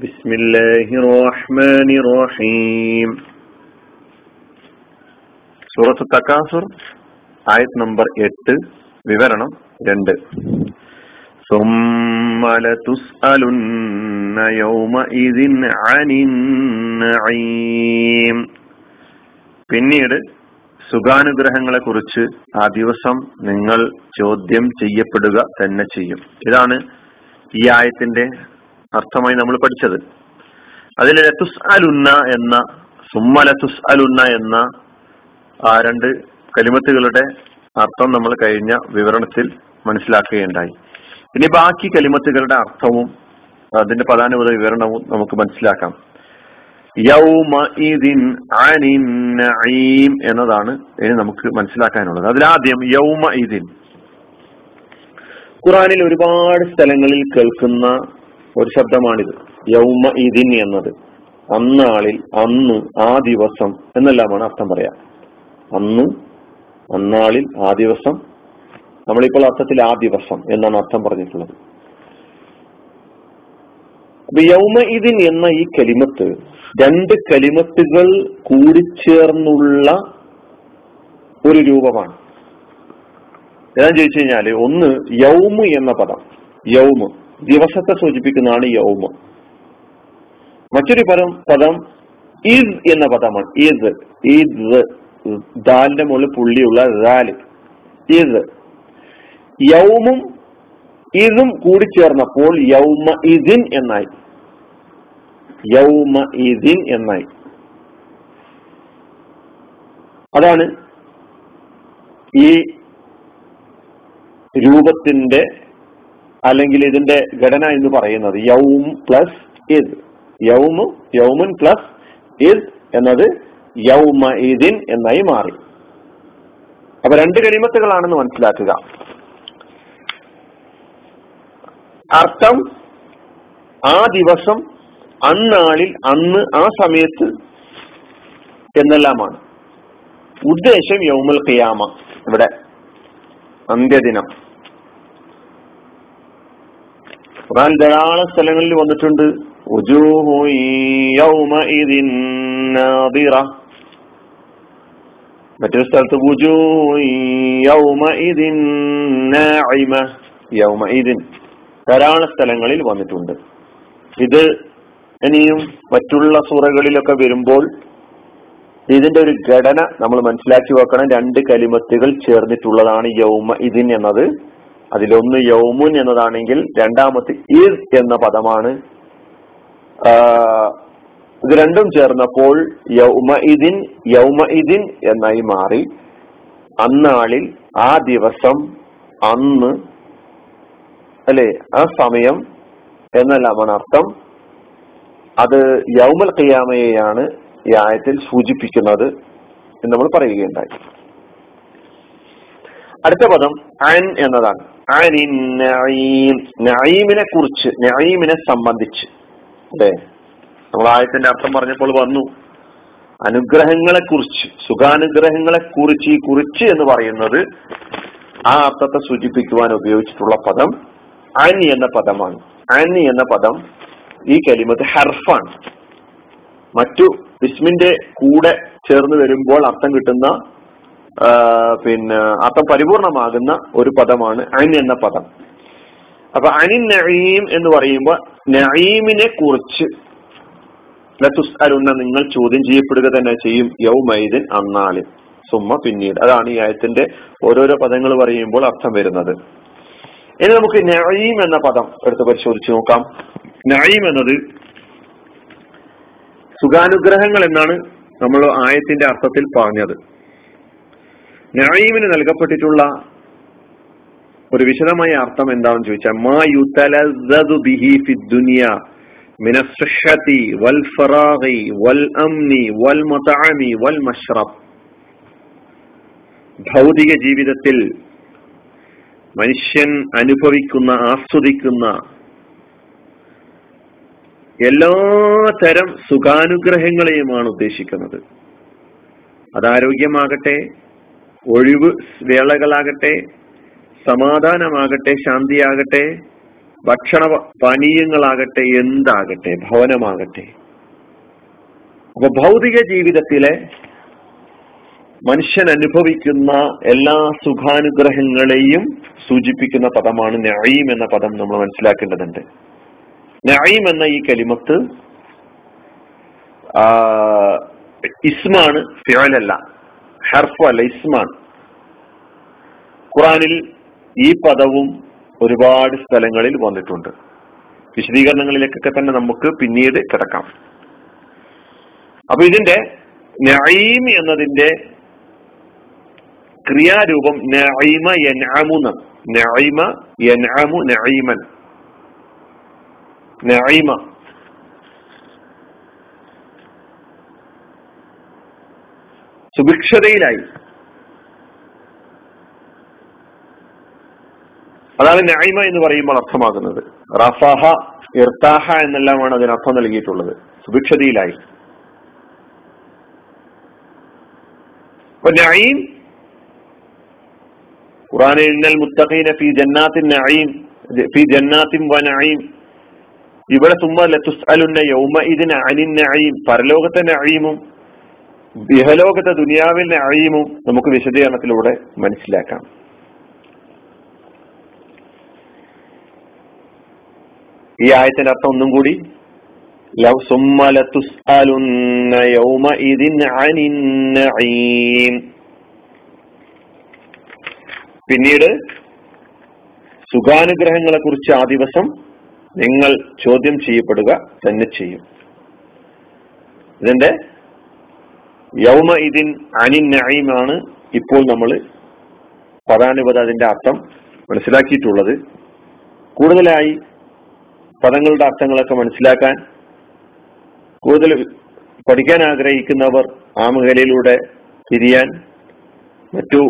بسم الله الرحمن الرحيم സൂറത്ത് തക്കാസുർ ആയത് നമ്പർ എട്ട് വിവരണം രണ്ട് ثم لتسألن يومئذ عن النعيم പിന്നീട് സുഖാനുഗ്രഹങ്ങളെ കുറിച്ച് ആ ദിവസം നിങ്ങൾ ചോദ്യം ചെയ്യപ്പെടുക തന്നെ ചെയ്യും ഇതാണ് ഈ ആയത്തിന്റെ അർത്ഥമായി നമ്മൾ പഠിച്ചത്. അതിൽ ലത്തുസ് അലുന്ന എന്ന സുമ്മ ലത്തുസ് അലുന്ന എന്ന ആ രണ്ട് കലിമത്തുകളുടെ അർത്ഥം നമ്മൾ കഴിഞ്ഞ വിവരണത്തിൽ മനസ്സിലാക്കുകയുണ്ടായി. ഇനി ബാക്കി കലിമത്തുകളുടെ അർത്ഥവും അതിന്റെ പ്രധാന വിവരണവും നമുക്ക് മനസ്സിലാക്കാം. അനിൻ നഈം എന്നതാണ് ഇനി നമുക്ക് മനസ്സിലാക്കാനുള്ളത്. അതിലാദ്യം യൗമഇദിൻ. ഖുറാനിൽ ഒരുപാട് സ്ഥലങ്ങളിൽ കേൾക്കുന്ന ഒരു ശബ്ദമാണിത്. യൗമ ഇതിൻ എന്നത് അന്നാളിൽ അന്ന് ആ ദിവസം എന്നെല്ലാമാണ് അർത്ഥം പറയാ. അന്ന് അന്നാളിൽ ആ ദിവസം. നമ്മളിപ്പോൾ അർത്ഥത്തിൽ ആ ദിവസം എന്നാണ് അർത്ഥം പറഞ്ഞിട്ടുള്ളത്. അപ്പൊ യൗമ ഇതിൻ എന്ന ഈ കലിമത്ത് രണ്ട് കലിമത്തുകൾ കൂടിച്ചേർന്നുള്ള ഒരു രൂപമാണ്. ഞാൻ ചോദിച്ചു കഴിഞ്ഞാൽ ഒന്ന് യൗമ് എന്ന പദം. യൗമ്. ദിവസത്തെ സൂചിപ്പിക്കുന്നതാണ് യൗമ. മറ്റൊരു പദം പദം ഇസ് എന്ന പദമാണ്. ഇസ് ഇസ് ദാലിന്റെ മുകളിൽ പുള്ളിയുള്ള ദാൽ. ഇസ് യൗമും ഇതും കൂടിച്ചേർന്നപ്പോൾ യൗമ ഇതിൻ എന്നായി. യൗമ ഇതിൻ എന്നായി. അതാണ് ഈ രൂപത്തിന്റെ അല്ലെങ്കിൽ ഇതിന്റെ ഘടന എന്ന് പറയുന്നത് യൗം പ്ലസ് ഇസ് യൗമു യൗമുൻ പ്ലസ് ഇസ് എന്നത് യൗമ ഇതിൻ എന്നായി മാറി. അപ്പൊ രണ്ട് കരിമത്തുകളാണെന്ന് മനസ്സിലാക്കുക. അർത്ഥം ആ ദിവസം അന്നാളിൽ അന്ന് ആ സമയത്ത് എന്നെല്ലാമാണ്. ഉദ്ദേശം യൗമുൽ ഖിയാമ ഇവിടെ അന്ത്യദിനം. ഖുർആൻ ധാരാളം സ്ഥലങ്ങളിൽ വന്നിട്ടുണ്ട്. മറ്റൊരു സ്ഥലത്ത് ധാരാളം സ്ഥലങ്ങളിൽ വന്നിട്ടുണ്ട്. ഇത് ഇനിയും മറ്റുള്ള സൂറകളിലൊക്കെ വരുമ്പോൾ ഇതിന്റെ ഒരു ഘടന നമ്മൾ മനസ്സിലാക്കി വെക്കണം. രണ്ട് കലിമത്തുകൾ ചേർന്നിട്ടുള്ളതാണ് യൗമ ഇതിൻ എന്നത്. അതിലൊന്ന് യൗമുൻ എന്നതാണെങ്കിൽ രണ്ടാമത്തെ ഇസ് എന്ന പദമാണ്. ഇത് രണ്ടും ചേർന്നപ്പോൾ യൗമഇദിൻ യൗമഇദിൻ എന്നായി മാറി. അന്നാളിൽ ആ ദിവസം അന്ന് അല്ലെ ആ സമയം എന്നെല്ലാമാണ് അർത്ഥം. അത് യൗമൽ ഖിയാമയെയാണ് ഈ ആയത്തിൽ സൂചിപ്പിക്കുന്നത് എന്ന് നമ്മൾ പറയുകയുണ്ടായി. അടുത്ത പദം അൻ എന്നതാണ്. നഈമിനെ കുറിച്ച് നഈമിനെ സംബന്ധിച്ച്. അല്ലെ? നമ്മൾ ആയത്തിന്റെ അർത്ഥം പറഞ്ഞപ്പോൾ വന്നു. അനുഗ്രഹങ്ങളെ കുറിച്ച് സുഖാനുഗ്രഹങ്ങളെ കുറിച്ച് ഈ കുറിച്ച് എന്ന് പറയുന്നത് ആ അർത്ഥത്തെ സൂചിപ്പിക്കുവാൻ ഉപയോഗിച്ചിട്ടുള്ള പദം അനി എന്ന പദമാണ്. അനി എന്ന പദം ഈ കലിമത്ത് ഹർഫാണ്. മറ്റു വിസ്മിന്റെ കൂടെ ചേർന്ന് വരുമ്പോൾ അർത്ഥം കിട്ടുന്ന പിന്നെ അർത്ഥം പരിപൂർണമാകുന്ന ഒരു പദമാണ് അൻ എന്ന പദം. അപ്പൊ അനിൻ നഈം എന്ന് പറയുമ്പോൾ നഈമിനെ കുറിച്ച് ലത്തുസ് അരുന്ന നിങ്ങൾ ചോദ്യം ചെയ്യപ്പെടുക തന്നെ ചെയ്യും. യൗമൈദിൻ അന്നാലിൻ സുമ്മ പിന്നീട്. അതാണ് ഈ ആയത്തിന്റെ ഓരോരോ പദങ്ങൾ പറയുമ്പോൾ അർത്ഥം വരുന്നത്. ഇനി നമുക്ക് നഈം എന്ന പദം എടുത്ത് പരിശോധിച്ച് നോക്കാം. നഈം എന്നത് സുഖാനുഗ്രഹങ്ങൾ എന്നാണ് നമ്മൾ ആയത്തിന്റെ അർത്ഥത്തിൽ പറഞ്ഞത്. നഈമിന് നൽകപ്പെട്ടിട്ടുള്ള ഒരു വിശദമായ അർത്ഥം എന്താണെന്ന് ചോദിച്ചാൽ മാ യുതലസ്സദു ബിഹി ഫി ദുനിയ മിന വൽ ഫറാഹി വൽ അംനി വൽ മതാമി വൽ മഷ്റബ്. ഭൗതിക ജീവിതത്തിൽ മനുഷ്യൻ അനുഭവിക്കുന്ന ആസ്വദിക്കുന്ന എല്ലാ തരം സുഖാനുഗ്രഹങ്ങളെയുമാണ് ഉദ്ദേശിക്കുന്നത്. അതാരോഗ്യമാകട്ടെ ഒഴിവ് വേളകളാകട്ടെ സമാധാനമാകട്ടെ ശാന്തിയാകട്ടെ ഭക്ഷണ പാനീയങ്ങളാകട്ടെ എന്താകട്ടെ ഭവനമാകട്ടെ. അപ്പൊ ഭൗതിക ജീവിതത്തിലെ മനുഷ്യൻ അനുഭവിക്കുന്ന എല്ലാ സുഖാനുഗ്രഹങ്ങളെയും സൂചിപ്പിക്കുന്ന പദമാണ് നഈം എന്ന പദം നമ്മൾ മനസ്സിലാക്കേണ്ടതുണ്ട്. നഈം എന്ന ഈ കലിമത്ത് ഇസ്മാണ് ഫിയലല്ല ഹർഫ് അല്ല ഇസ്മാണ്. ഖുറാനിൽ ഈ പദവും ഒരുപാട് സ്ഥലങ്ങളിൽ വന്നിട്ടുണ്ട്. വിശദീകരണങ്ങളിലേക്കൊക്കെ തന്നെ നമുക്ക് പിന്നീട് കിടക്കാം. അപ്പൊ ഇതിന്റെ നഈം എന്നതിന്റെ ക്രിയാരൂപം നഈമ യൻഅമു നഈമ യൻഅമു നഈമൻ. നഈമ. സുഭിക്ഷതയിലായി. അതാണ് നൈമ എന്ന് പറയുമ്പോൾ അർത്ഥമാകുന്നത് റഫാഹ ഇർത്താഹ എന്നെല്ലാമാണ് അതിനർത്ഥം നൽകിയിട്ടുള്ളത്. സുഭിക്ഷതയിലായി. അപ്പൊ നഈം ഖുറാനിൽ ഇന്നൽ മുത്തഖീന ഫി ജന്നാത്തിൻ നഈം ഫി ജന്നാത്തിൻ വ നഈം. ഇവിടെ സുമ്മ ലതുസ്അലുന്ന യൗമ ഇതിന് അനിൻ നഈം പരലോകത്തെ നഈമും ഇഹലോകത്തെ ദുനിയാവിൽ അഴിയുമോ നമുക്ക് വിശദീകരണത്തിലൂടെ മനസ്സിലാക്കാം. ഈ ആയത്തിന്റെ അർത്ഥം ഒന്നും കൂടി പിന്നീട് സുഖാനുഗ്രഹങ്ങളെ കുറിച്ച് ആ ദിവസം നിങ്ങൾ ചോദ്യം ചെയ്യപ്പെടുക തന്നെ ചെയ്യും. ഇതിന്റെ യൗമ ഇതിൻ അനിൻ നഈമാണ് ഇപ്പോൾ നമ്മൾ പദാനുപത അതിന്റെ അർത്ഥം മനസ്സിലാക്കിയിട്ടുള്ളത്. കൂടുതലായി പദങ്ങളുടെ അർത്ഥങ്ങളൊക്കെ മനസ്സിലാക്കാൻ കൂടുതൽ പഠിക്കാൻ ആഗ്രഹിക്കുന്നവർ ആമുഖലയിലൂടെ തിരിയാൻ മറ്റു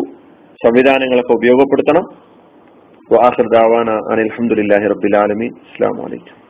സംവിധാനങ്ങളൊക്കെ ഉപയോഗപ്പെടുത്തണം. വാഹിർ ദാവാന അനിൽ അലഹമുല്ലാഹി റബ്ബിൽ ആലമീൻ. അസ്സാം വലൈക്കും